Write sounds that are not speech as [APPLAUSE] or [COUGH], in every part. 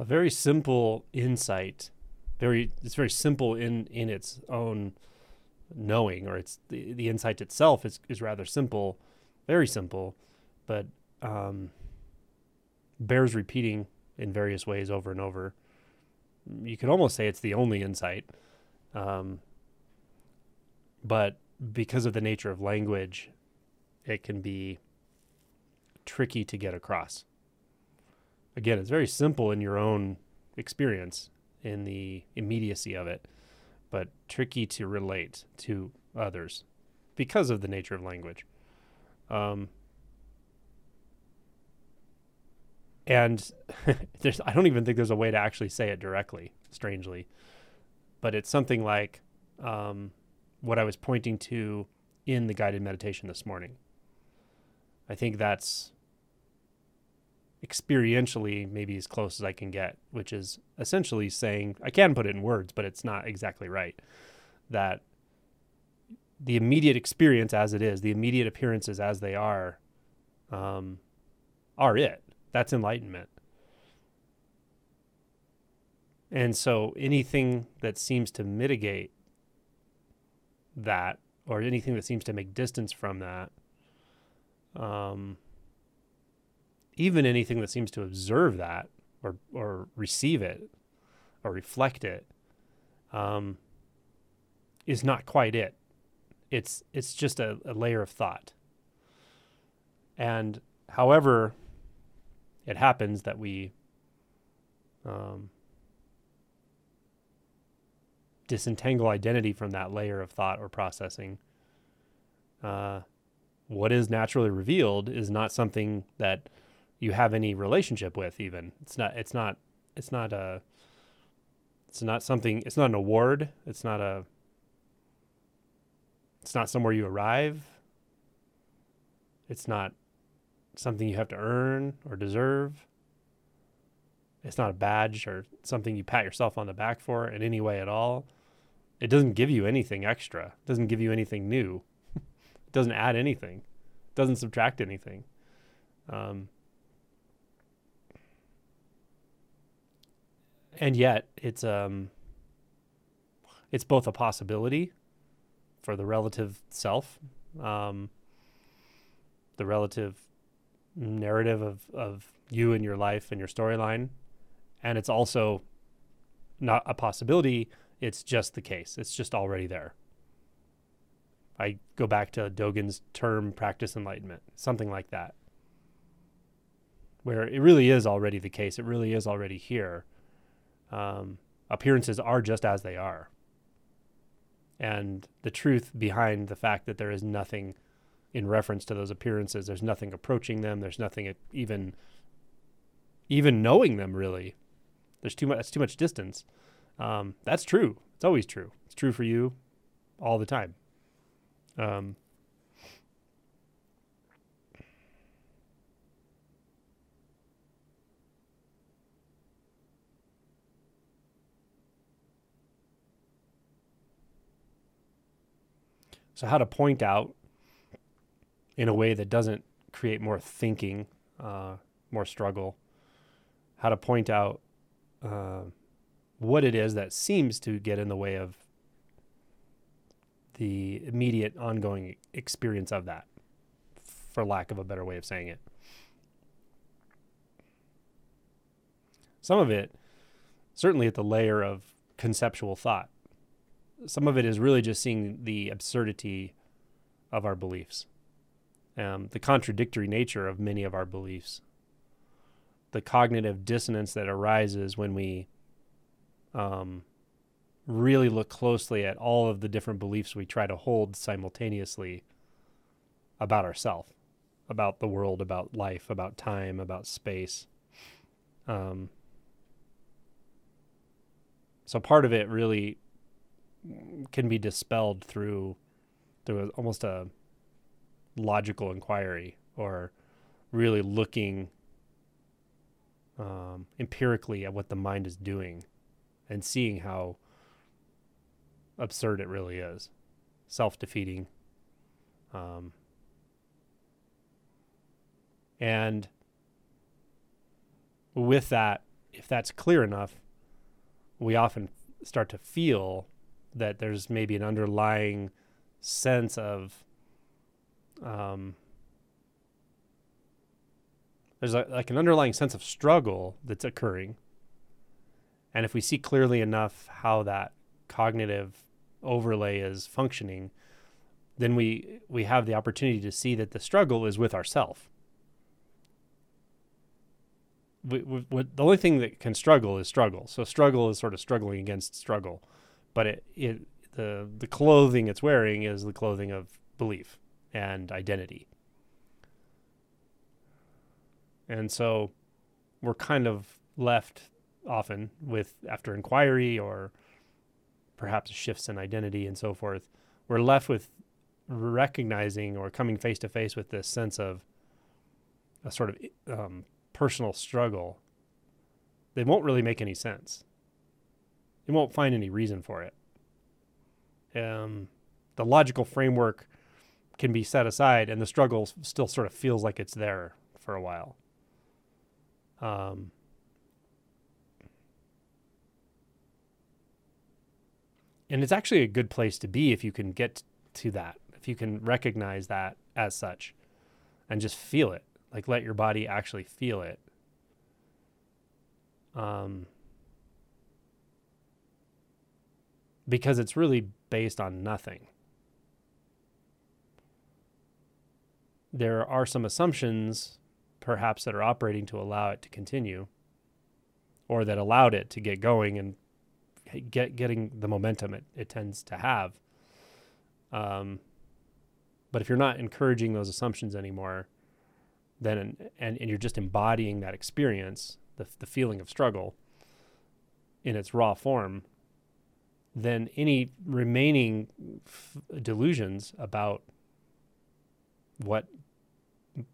a very simple insight. Very, it's very simple in in its own knowing, or it's the, the insight itself is is rather simple, very simple, but um, bears repeating in various ways over and over. You could almost say it's the only insight, um, but because of the nature of language, it can be tricky to get across. Again, it's very simple in your own experience, in the immediacy of it, but tricky to relate to others because of the nature of language. Um, and [LAUGHS] there's, I don't even think there's a way to actually say it directly, strangely, but it's something like um, what I was pointing to in the guided meditation this morning. I think that's experientially maybe as close as I can get, which is essentially saying I can put it in words, but it's not exactly right. That the immediate experience as it is, the immediate appearances as they are, um, are it. That's enlightenment. And so anything that seems to mitigate that or anything that seems to make distance from that, um, even anything that seems to observe that or, or receive it or reflect it, um, is not quite it. It's, it's just a, a layer of thought. And however it happens that we um, disentangle identity from that layer of thought or processing, uh, what is naturally revealed is not something that you have any relationship with. Even it's not. It's not. It's not a. It's not something. It's not an award. It's not a. It's not somewhere you arrive. It's not something you have to earn or deserve. It's not a badge or something you pat yourself on the back for in any way at all. It doesn't give you anything extra. It doesn't give you anything new. [LAUGHS] it doesn't add anything. It doesn't subtract anything. Um, and yet, it's um, it's both a possibility for the relative self, um, the relative narrative of, of you and your life and your storyline. And it's also not a possibility, it's just the case. It's just already there. I go back to Dogen's term practice enlightenment, something like that, where it really is already the case. It really is already here. Um, appearances are just as they are. And the truth behind the fact that there is nothing in reference to those appearances. There's nothing approaching them. There's nothing even even knowing them really. There's too much. That's too much distance. Um, that's true. It's always true. It's true for you all the time. Um, so how to point out in a way that doesn't create more thinking, uh, more struggle. How to point out uh, what it is that seems to get in the way of the immediate ongoing experience of that, for lack of a better way of saying it. Some of it, certainly at the layer of conceptual thought, some of it is really just seeing the absurdity of our beliefs um, the contradictory nature of many of our beliefs, the cognitive dissonance that arises when we um, really look closely at all of the different beliefs we try to hold simultaneously about ourselves, about the world, about life, about time, about space. Um, so part of it really can be dispelled through through almost a logical inquiry or really looking um, empirically at what the mind is doing and seeing how absurd it really is. Self-defeating. Um, and with that if that's clear enough, we often start to feel that there's maybe an underlying sense of um, there's a, like an underlying sense of struggle that's occurring. And if we see clearly enough how that cognitive overlay is functioning then we we have the opportunity to see that the struggle is with ourself. We, we, we, the only thing that can struggle is struggle. So struggle is sort of struggling against struggle but it, it the the clothing it's wearing is the clothing of belief and identity. And so we're kind of left often with after inquiry or perhaps shifts in identity and so forth, we're left with recognizing or coming face to face with this sense of a sort of um, personal struggle. They won't really make any sense. You won't find any reason for it um, the logical framework can be set aside, and the struggle still sort of feels like it's there for a while. Um, and it's actually a good place to be if you can get to that, if you can recognize that as such, and just feel it, like let your body actually feel it. Um, because it's really based on nothing. There are some assumptions, perhaps, that are operating to allow it to continue, or that allowed it to get going and get getting the momentum it, it tends to have. Um, but if you're not encouraging those assumptions anymore, then and, and you're just embodying that experience, the, the feeling of struggle in its raw form, then any remaining f- delusions about what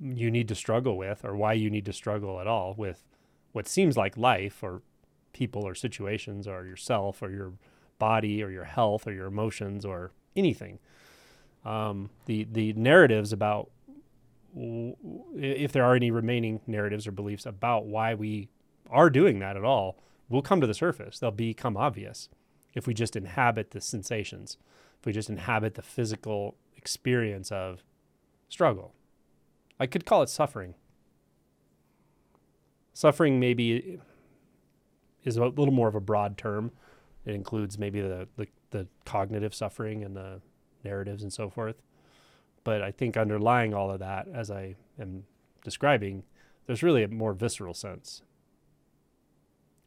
you need to struggle with or why you need to struggle at all with what seems like life or people or situations or yourself or your body or your health or your emotions or anything. Um, the the narratives about if there are any remaining narratives or beliefs about why we are doing that at all will come to the surface. They'll become obvious if we just inhabit the sensations, if we just inhabit the physical experience of struggle. I could call it suffering. Suffering maybe is a little more of a broad term. It includes maybe the, the, the cognitive suffering and the narratives and so forth. But I think underlying all of that, as I am describing, there's really a more visceral sense.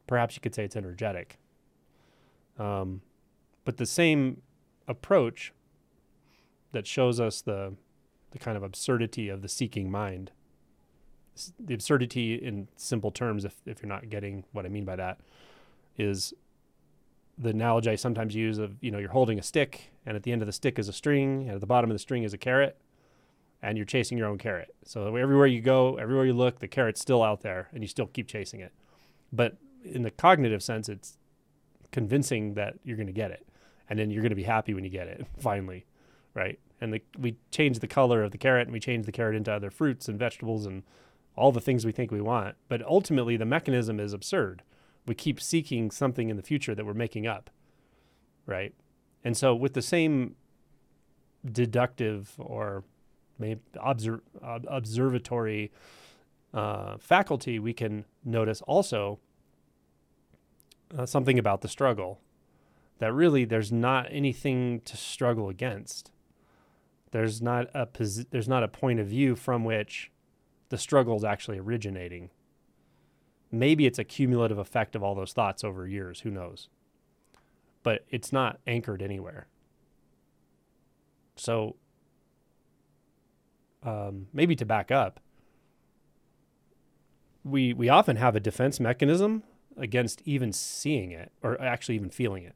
Perhaps you could say it's energetic. Um, but the same approach that shows us the the kind of absurdity of the seeking mind, the absurdity in simple terms, if if you're not getting what I mean by that, is the analogy I sometimes use of you know you're holding a stick and at the end of the stick is a string and at the bottom of the string is a carrot and you're chasing your own carrot. So everywhere you go, everywhere you look, the carrot's still out there and you still keep chasing it. But in the cognitive sense, it's convincing that you're going to get it, and then you're going to be happy when you get it [LAUGHS] finally, right? And the, we change the color of the carrot, and we change the carrot into other fruits and vegetables and all the things we think we want. But ultimately, the mechanism is absurd. We keep seeking something in the future that we're making up, right? And so, with the same deductive or maybe obser- observatory uh, faculty, we can notice also uh, something about the struggle that really there's not anything to struggle against. There's not a posi- there's not a point of view from which the struggle is actually originating. Maybe it's a cumulative effect of all those thoughts over years, who knows. But it's not anchored anywhere. So um, maybe to back up, we we often have a defense mechanism against even seeing it or actually even feeling it.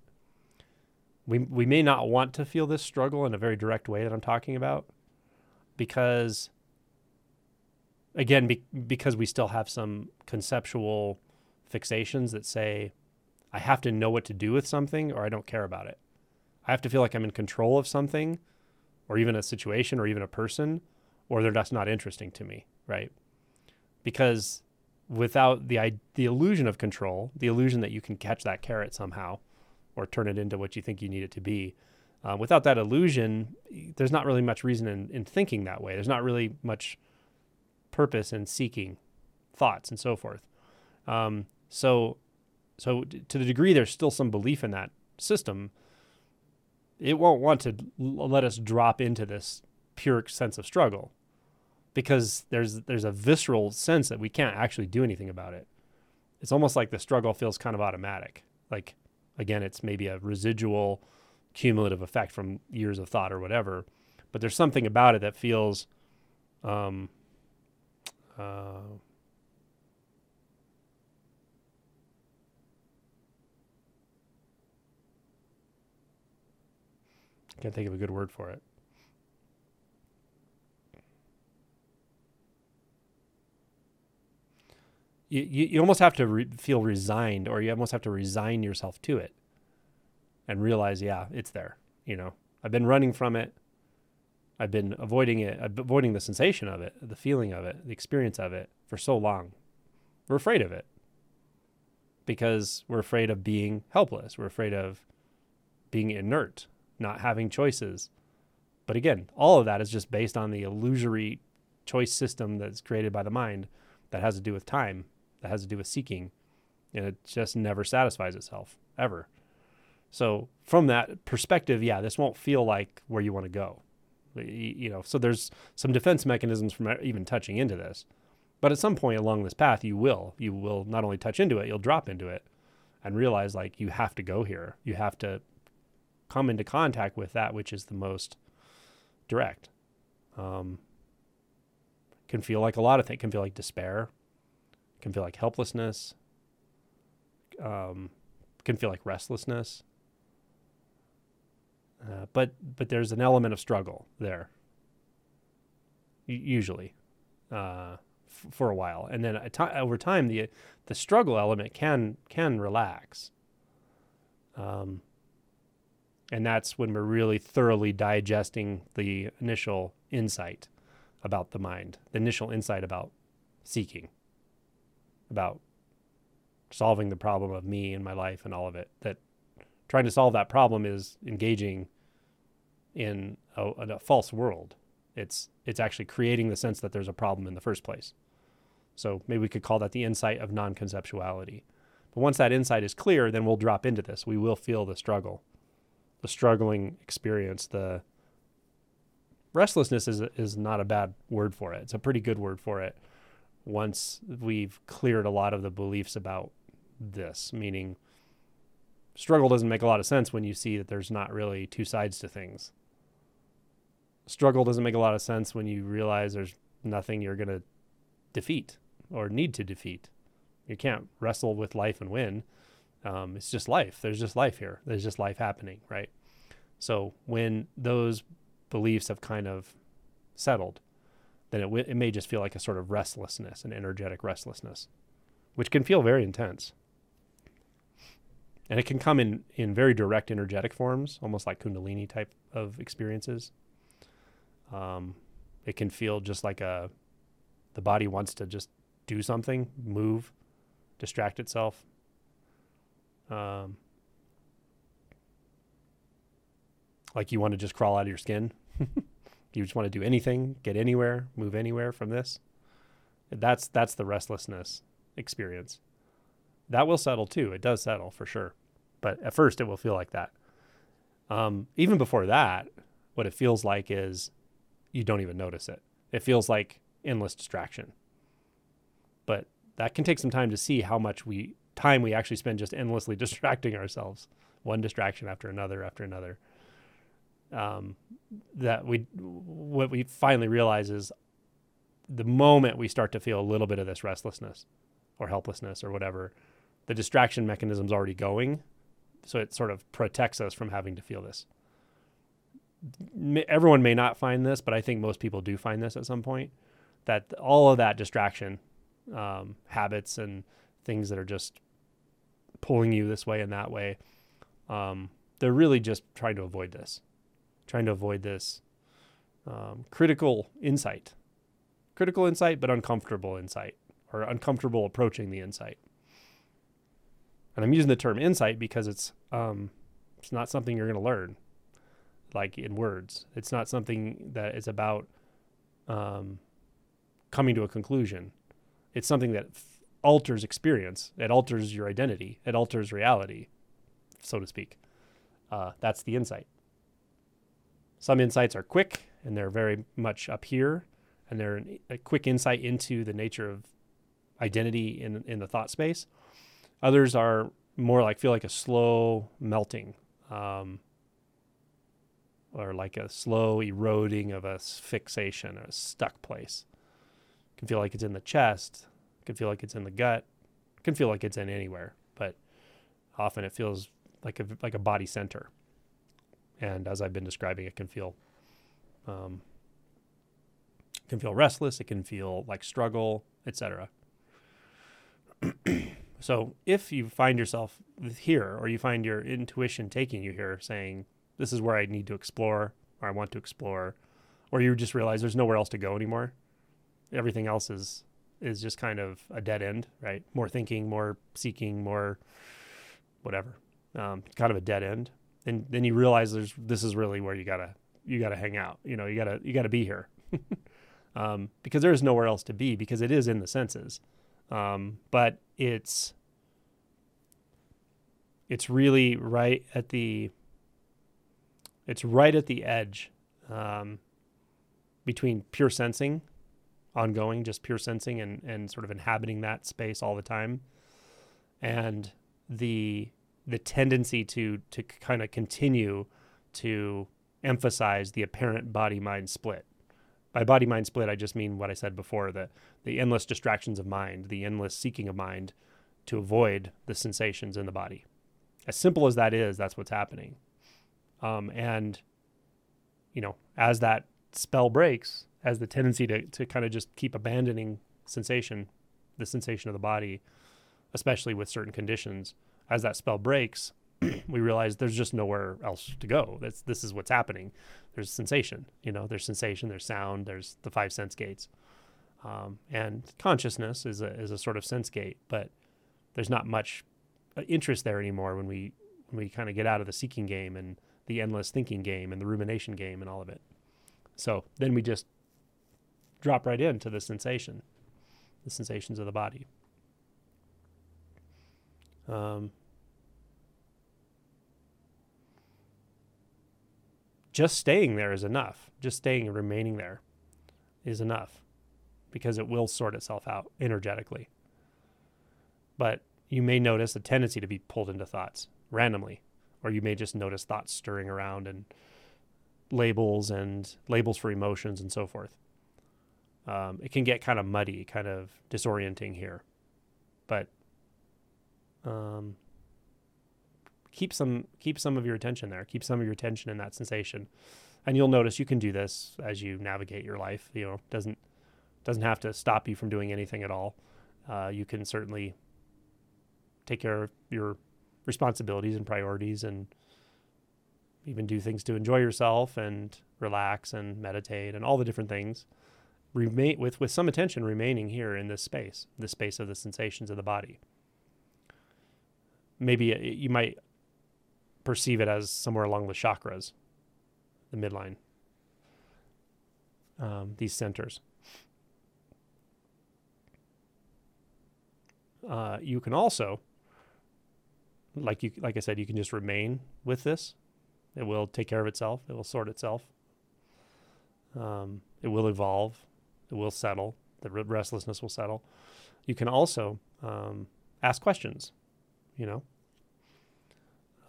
We, we may not want to feel this struggle in a very direct way that I'm talking about because, again, be, because we still have some conceptual fixations that say, I have to know what to do with something or I don't care about it. I have to feel like I'm in control of something or even a situation or even a person or they're just not interesting to me, right? Because without the the illusion of control, the illusion that you can catch that carrot somehow, or turn it into what you think you need it to be. Uh, without that illusion, there's not really much reason in, in thinking that way. There's not really much purpose in seeking thoughts and so forth. Um, so, so to the degree there's still some belief in that system, it won't want to let us drop into this pure sense of struggle because there's there's a visceral sense that we can't actually do anything about it. It's almost like the struggle feels kind of automatic. Like again, it's maybe a residual cumulative effect from years of thought or whatever, but there's something about it that feels um uh can't think of a good word for it. You, you, almost have to re- feel resigned or you almost have to resign yourself to it and realize yeah it's there you know? I've been running from it. I've been avoiding it i've been avoiding the sensation of it the feeling of it the experience of it for so long. We're afraid of it because we're afraid of being helpless. We're afraid of being inert not having choices. But again all of that is just based on the illusory choice system that's created by the mind that has to do with time that has to do with seeking and it just never satisfies itself ever. So from that perspective yeah this won't feel like where you want to go you know so there's some defense mechanisms from even touching into this. But at some point along this path you will you will not only touch into it you'll drop into it and realize like you have to go here. You have to come into contact with that which is the most direct. Um, can feel like a lot of things can feel like despair can feel like helplessness, um, can feel like restlessness. Uh, but but there's an element of struggle there. usually, uh, f- for a while, and then over time, the the struggle element can can relax. Um, and that's when we're really thoroughly digesting the initial insight about the mind, the initial insight about seeking about solving the problem of me and my life and all of it. That trying to solve that problem is engaging in a, a, false world. It's it's actually creating the sense that there's a problem in the first place. So maybe we could call that the insight of non-conceptuality. But once that insight is clear, then we'll drop into this. We will feel the struggle, the struggling experience, the restlessness is is not a bad word for it. It's a pretty good word for it once we've cleared a lot of the beliefs about this, meaning struggle doesn't make a lot of sense when you see that there's not really two sides to things. Struggle doesn't make a lot of sense when you realize there's nothing you're going to defeat or need to defeat. You can't wrestle with life and win. Um, it's just life. There's just life here. There's just life happening, right? So when those beliefs have kind of settled, then it, w- it may just feel like a sort of restlessness, an energetic restlessness, which can feel very intense. And it can come in, in very direct energetic forms, almost like Kundalini type of experiences. Um, it can feel just like a, the body wants to just do something, move, distract itself. Um, like you want to just crawl out of your skin. [LAUGHS] you just want to do anything, get anywhere, move anywhere from this. That's that's the restlessness experience. That will settle too. It does settle for sure, but at first it will feel like that. Um, even before that, what it feels like is you don't even notice it. It feels like endless distraction. But that can take some time to see how much we time we actually spend just endlessly [LAUGHS] distracting ourselves, one distraction after another after another um, that we what we finally realize is the moment we start to feel a little bit of this restlessness or helplessness or whatever, the distraction mechanism's already going, so it sort of protects us from having to feel this. Everyone may not find this, but I think most people do find this at some point. That all of that distraction, um, habits and things that are just pulling you this way and that way, um, they're really just trying to avoid this trying to avoid this um, critical insight, critical insight, but uncomfortable insight or uncomfortable approaching the insight. And I'm using the term insight because it's um, it's not something you're going to learn, like in words. It's not something that is about um, coming to a conclusion. It's something that f- alters experience. It alters your identity. It alters reality, so to speak. Uh, that's the insight. Some insights are quick and they're very much up here, and they're a quick insight into the nature of identity in in the thought space. Others are more like feel like a slow melting, um, or like a slow eroding of a fixation or a stuck place. Can feel like it's in the chest. Can feel like it's in the gut. Can feel like it's in anywhere, but often it feels like a like a body center. And as I've been describing, it can feel um, can feel restless. It can feel like struggle, etc. [CLEARS THROAT] so if you find yourself here, or you find your intuition taking you here, saying this is where I need to explore, or I want to explore, or you just realize there's nowhere else to go anymore, everything else is is just kind of a dead end, right? More thinking, more seeking, more whatever, um, kind of a dead end. And then you realize there's this is really where you gotta you gotta hang out. You know, you gotta you gotta be here. [LAUGHS] um, because there is nowhere else to be because it is in the senses. Um, but it's it's really right at the it's right at the edge um, between pure sensing, ongoing, just pure sensing and and sort of inhabiting that space all the time, and the the tendency to to kind of continue to emphasize the apparent body mind split by body mind split, I just mean what I said before the, the endless distractions of mind, the endless seeking of mind to avoid the sensations in the body. As simple as that is, that's what's happening. Um, and, you know, as that spell breaks, as the tendency to, to kind of just keep abandoning sensation, the sensation of the body, especially with certain conditions, as that spell breaks, [CLEARS THROAT] we realize there's just nowhere else to go. That's this is what's happening. There's sensation, you know, there's sensation, there's sound, there's the five sense gates, um, and consciousness is a is a sort of sense gate, but there's not much uh, interest there anymore when we when we kind of get out of the seeking game and the endless thinking game and the rumination game and all of it. So then we just drop right into the sensation, the sensations of the body. Um, just staying there is enough. Just staying and remaining there is enough because it will sort itself out energetically. But you may notice a tendency to be pulled into thoughts randomly, or you may just notice thoughts stirring around and labels and labels for emotions and so forth. Um, it can get kind of muddy, kind of disorienting here. But um, keep some keep some of your attention there. Keep some of your attention in that sensation, and you'll notice you can do this as you navigate your life. You know, doesn't doesn't have to stop you from doing anything at all. Uh, you can certainly take care of your responsibilities and priorities, and even do things to enjoy yourself and relax and meditate and all the different things. Remain with with some attention remaining here in this space, the space of the sensations of the body maybe uh, you might perceive it as somewhere along the chakras, the midline, um, these centers. Uh, you can also, like you, like I said, you can just remain with this. It will take care of itself. It will sort itself. Um, it will evolve. It will settle. The restlessness will settle. You can also um, ask questions. You know,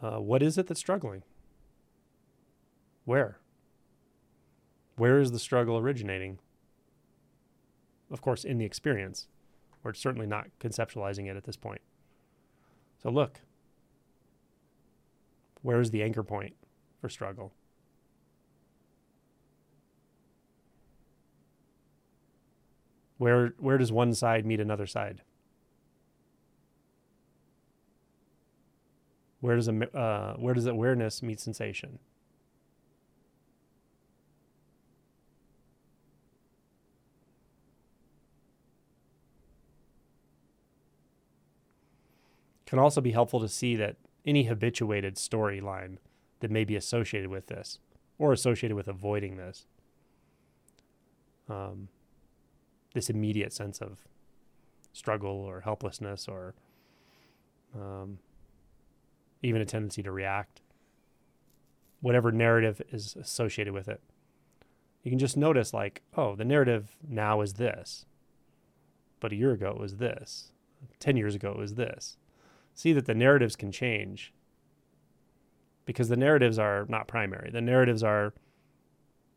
uh, what is it that's struggling? Where? Where is the struggle originating? Of course, in the experience. We're certainly not conceptualizing it at this point. So look. Where is the anchor point for struggle? Where where does one side meet another side? Where does a, uh, where does awareness meet sensation? can also be helpful to see that any habituated storyline that may be associated with this or associated with avoiding this, um, this immediate sense of struggle or helplessness or um, even a tendency to react, whatever narrative is associated with it. You can just notice, like, oh, the narrative now is this, but a year ago it was this, 10 years ago it was this. See that the narratives can change. Because the narratives are not primary. The narratives are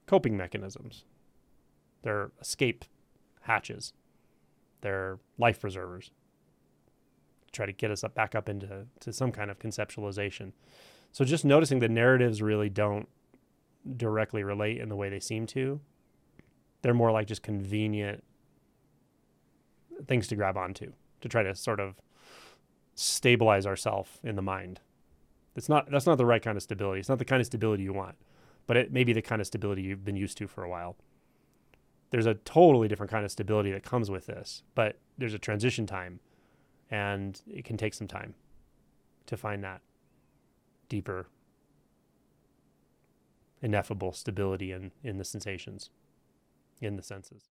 coping mechanisms, they're escape hatches, they're life preservers try to get us up back up into to some kind of conceptualization. So just noticing the narratives really don't directly relate in the way they seem to. They're more like just convenient things to grab onto to try to sort of stabilize ourselves in the mind. It's not that's not the right kind of stability. It's not the kind of stability you want, but it may be the kind of stability you've been used to for a while. There's a totally different kind of stability that comes with this, but there's a transition time and it can take some time to find that deeper ineffable stability in, in the sensations in the senses